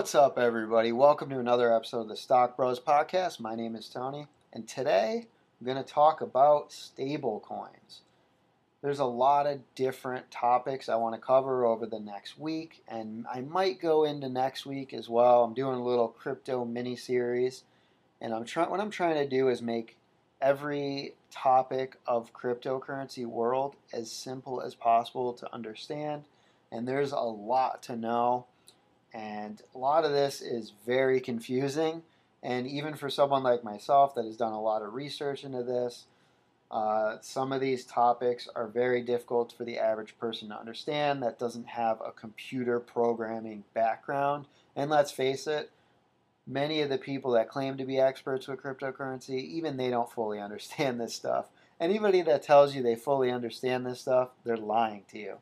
What's up, everybody? Welcome to another episode of the Stock Bros Podcast. My name is Tony, and today I'm going to talk about stable coins. There's a lot of different topics I want to cover over the next week, and I might go into next week as well. I'm doing a little crypto mini series, and I'm trying. What I'm trying to do is make every topic of cryptocurrency world as simple as possible to understand. And there's a lot to know and a lot of this is very confusing. And even for someone like myself that has done a lot of research into this, uh, some of these topics are very difficult for the average person to understand that doesn't have a computer programming background. And let's face it, many of the people that claim to be experts with cryptocurrency, even they don't fully understand this stuff. Anybody that tells you they fully understand this stuff, they're lying to you.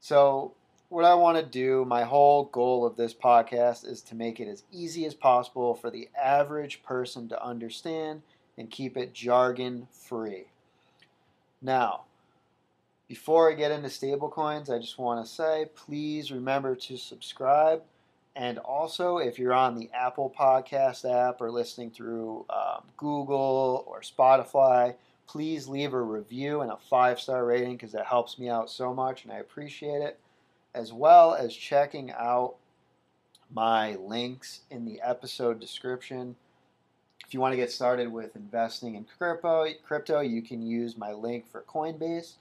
So what I want to do, my whole goal of this podcast is to make it as easy as possible for the average person to understand and keep it jargon free. Now, before I get into stablecoins, I just want to say please remember to subscribe. And also, if you're on the Apple Podcast app or listening through um, Google or Spotify, please leave a review and a five star rating because that helps me out so much and I appreciate it as well as checking out my links in the episode description. If you want to get started with investing in crypto, crypto, you can use my link for Coinbase.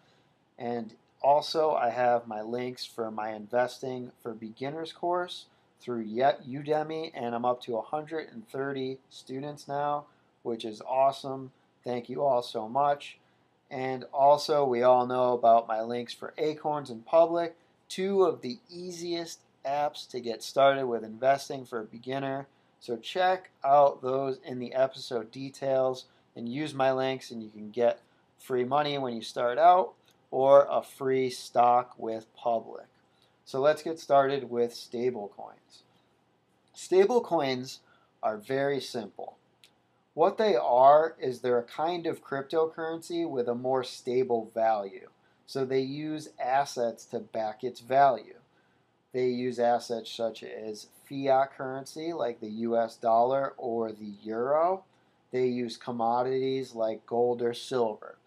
And also, I have my links for my investing for beginners course through Udemy, and I'm up to 130 students now, which is awesome. Thank you all so much. And also, we all know about my links for Acorns and Public two of the easiest apps to get started with investing for a beginner. So check out those in the episode details and use my links, and you can get free money when you start out or a free stock with Public. So let's get started with stablecoins. Stablecoins are very simple. What they are is they're a kind of cryptocurrency with a more stable value. So they use assets to back its value. They use assets such as fiat currency like the US dollar or the euro. They use commodities like gold or silver.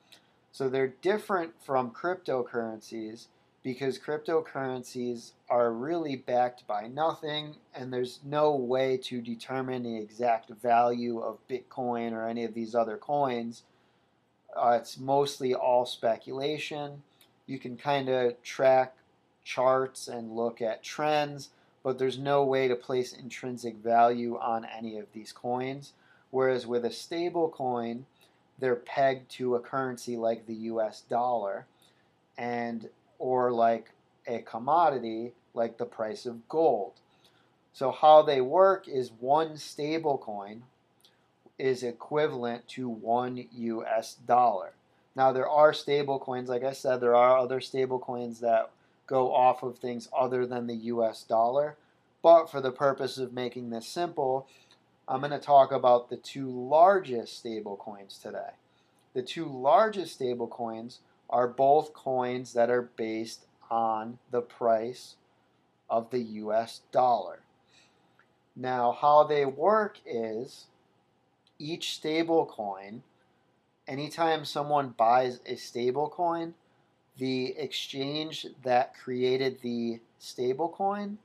So they're different from cryptocurrencies because cryptocurrencies are really backed by nothing and there's no way to determine the exact value of Bitcoin or any of these other coins. Uh, it's mostly all speculation you can kind of track charts and look at trends, but there's no way to place intrinsic value on any of these coins. Whereas with a stable coin, they're pegged to a currency like the US dollar and or like a commodity like the price of gold. So how they work is one stable coin is equivalent to one US dollar. Now there are stable coins, like I said, there are other stable coins that go off of things other than the US dollar. But for the purpose of making this simple, I'm going to talk about the two largest stable coins today. The two largest stable coins are both coins that are based on the price of the US dollar. Now, how they work is each stable coin anytime someone buys a stable coin, the exchange that created the stable coin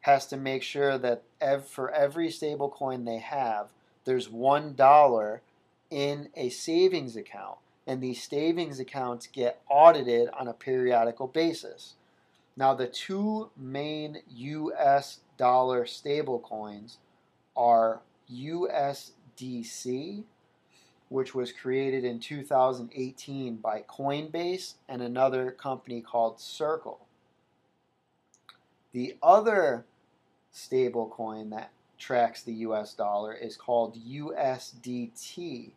has to make sure that ev- for every stable coin they have, there's one dollar in a savings account. And these savings accounts get audited on a periodical basis. Now, the two main US dollar stable coins are USDC, which was created in 2018 by Coinbase and another company called Circle. The other stablecoin that tracks the US dollar is called USDT.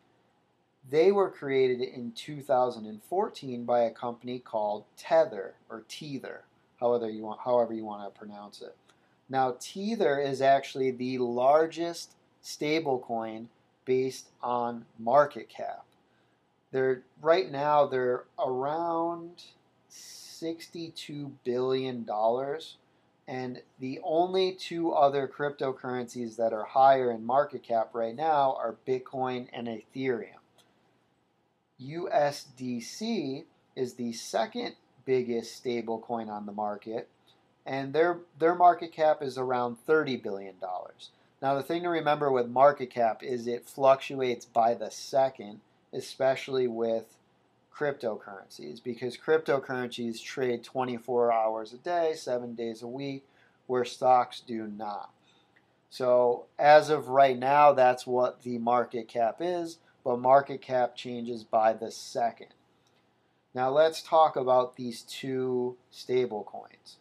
They were created in 2014 by a company called Tether or Tether, however you want however you want to pronounce it. Now Tether is actually the largest stablecoin based on market cap. They're right now they're around 62 billion dollars and the only two other cryptocurrencies that are higher in market cap right now are Bitcoin and Ethereum. USDC is the second biggest stablecoin on the market, and their their market cap is around 30 billion dollars. Now the thing to remember with market cap is it fluctuates by the second, especially with cryptocurrencies because cryptocurrencies trade 24 hours a day, 7 days a week where stocks do not. So as of right now that's what the market cap is, but market cap changes by the second. Now let's talk about these two stable coins.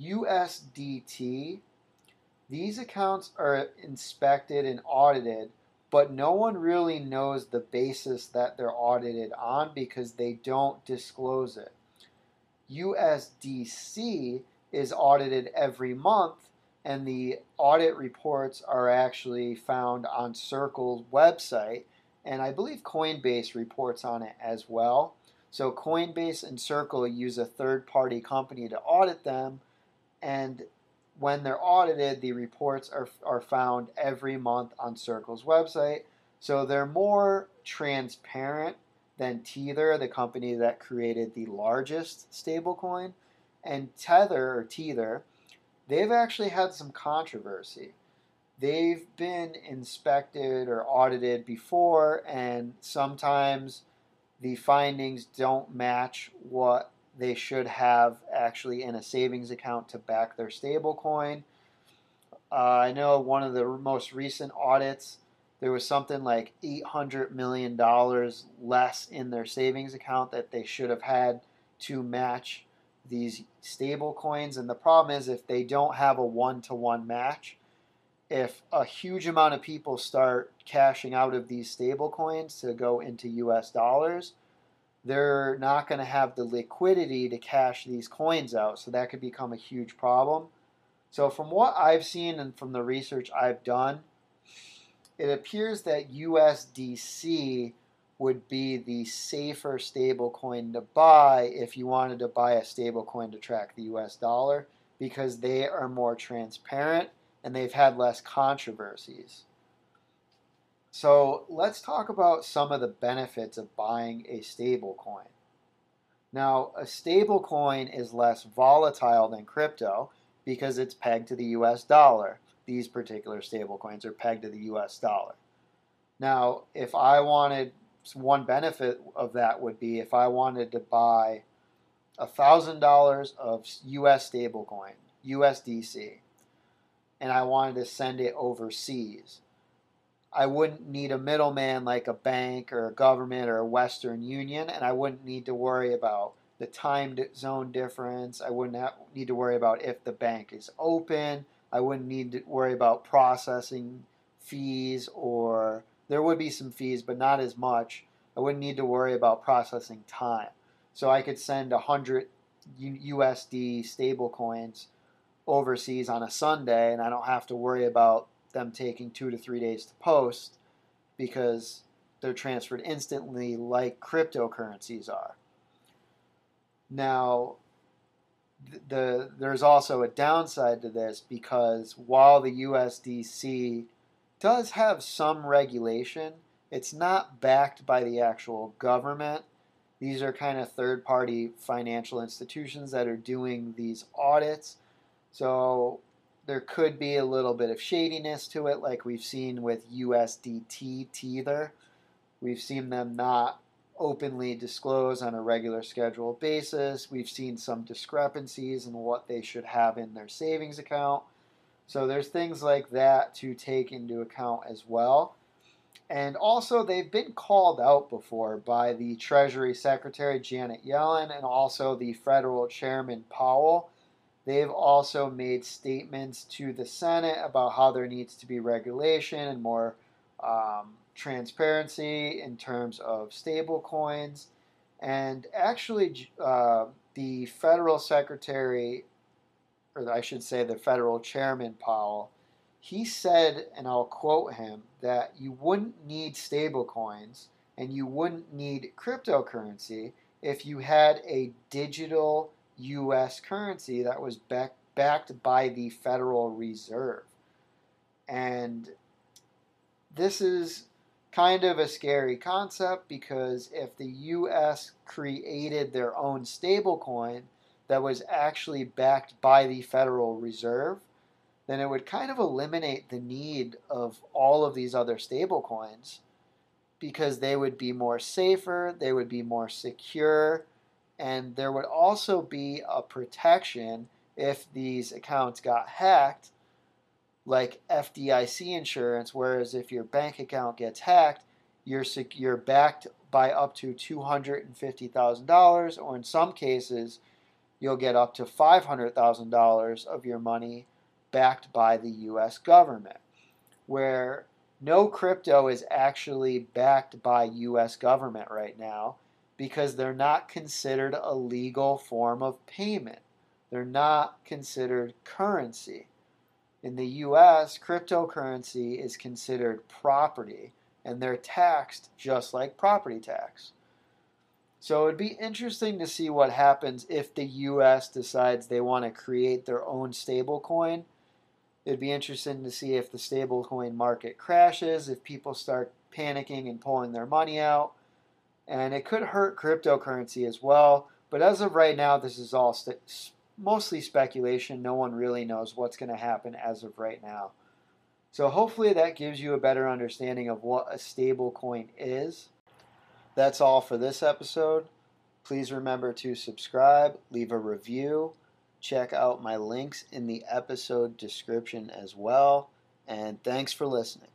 USDT, these accounts are inspected and audited, but no one really knows the basis that they're audited on because they don't disclose it. USDC is audited every month, and the audit reports are actually found on Circle's website and I believe Coinbase reports on it as well. So Coinbase and Circle use a third party company to audit them, and when they're audited, the reports are, are found every month on Circle's website. So they're more transparent than Tether, the company that created the largest stablecoin. And Tether or Tether, they've actually had some controversy they've been inspected or audited before, and sometimes the findings don't match what they should have actually in a savings account to back their stablecoin. Uh, I know one of the most recent audits, there was something like $800 million less in their savings account that they should have had to match these stable coins. And the problem is, if they don't have a one to one match, if a huge amount of people start cashing out of these stable coins to go into US dollars, they're not going to have the liquidity to cash these coins out. So that could become a huge problem. So, from what I've seen and from the research I've done, it appears that USDC would be the safer stable coin to buy if you wanted to buy a stable coin to track the US dollar because they are more transparent and they've had less controversies. So let's talk about some of the benefits of buying a stable coin. Now, a stable coin is less volatile than crypto because it's pegged to the US dollar. These particular stable coins are pegged to the US dollar. Now, if I wanted one benefit of that would be if I wanted to buy $1,000 of US stablecoin, USDC, and I wanted to send it overseas. I wouldn't need a middleman like a bank or a government or a Western Union, and I wouldn't need to worry about the time zone difference. I wouldn't have, need to worry about if the bank is open. I wouldn't need to worry about processing fees, or there would be some fees, but not as much. I wouldn't need to worry about processing time. So I could send 100 USD stable coins overseas on a Sunday, and I don't have to worry about them taking two to three days to post because they're transferred instantly like cryptocurrencies are. Now, the there's also a downside to this because while the USDC does have some regulation, it's not backed by the actual government. These are kind of third party financial institutions that are doing these audits so there could be a little bit of shadiness to it, like we've seen with USDT Tether. We've seen them not openly disclose on a regular scheduled basis. We've seen some discrepancies in what they should have in their savings account. So there's things like that to take into account as well. And also, they've been called out before by the Treasury Secretary Janet Yellen and also the federal chairman Powell. They've also made statements to the Senate about how there needs to be regulation and more um, transparency in terms of stable coins. And actually, uh, the federal secretary, or I should say the federal chairman Powell, he said, and I'll quote him, that you wouldn't need stablecoins and you wouldn't need cryptocurrency if you had a digital U.S. currency that was back, backed by the Federal Reserve. And this is kind of a scary concept because if the U.S. created their own stablecoin that was actually backed by the Federal Reserve, then it would kind of eliminate the need of all of these other stablecoins because they would be more safer, they would be more secure, and there would also be a protection if these accounts got hacked, like FDIC insurance. Whereas if your bank account gets hacked, you're you're backed by up to two hundred and fifty thousand dollars, or in some cases, you'll get up to five hundred thousand dollars of your money backed by the US government, where no crypto is actually backed by US government right now because they're not considered a legal form of payment. They're not considered currency. In the US, cryptocurrency is considered property and they're taxed just like property tax. So it'd be interesting to see what happens if the US decides they want to create their own stablecoin It'd be interesting to see if the stablecoin market crashes, if people start panicking and pulling their money out. And it could hurt cryptocurrency as well. But as of right now, this is all st- mostly speculation. No one really knows what's going to happen as of right now. So hopefully that gives you a better understanding of what a stablecoin is. That's all for this episode. Please remember to subscribe, leave a review Check out my links in the episode description as well. And thanks for listening.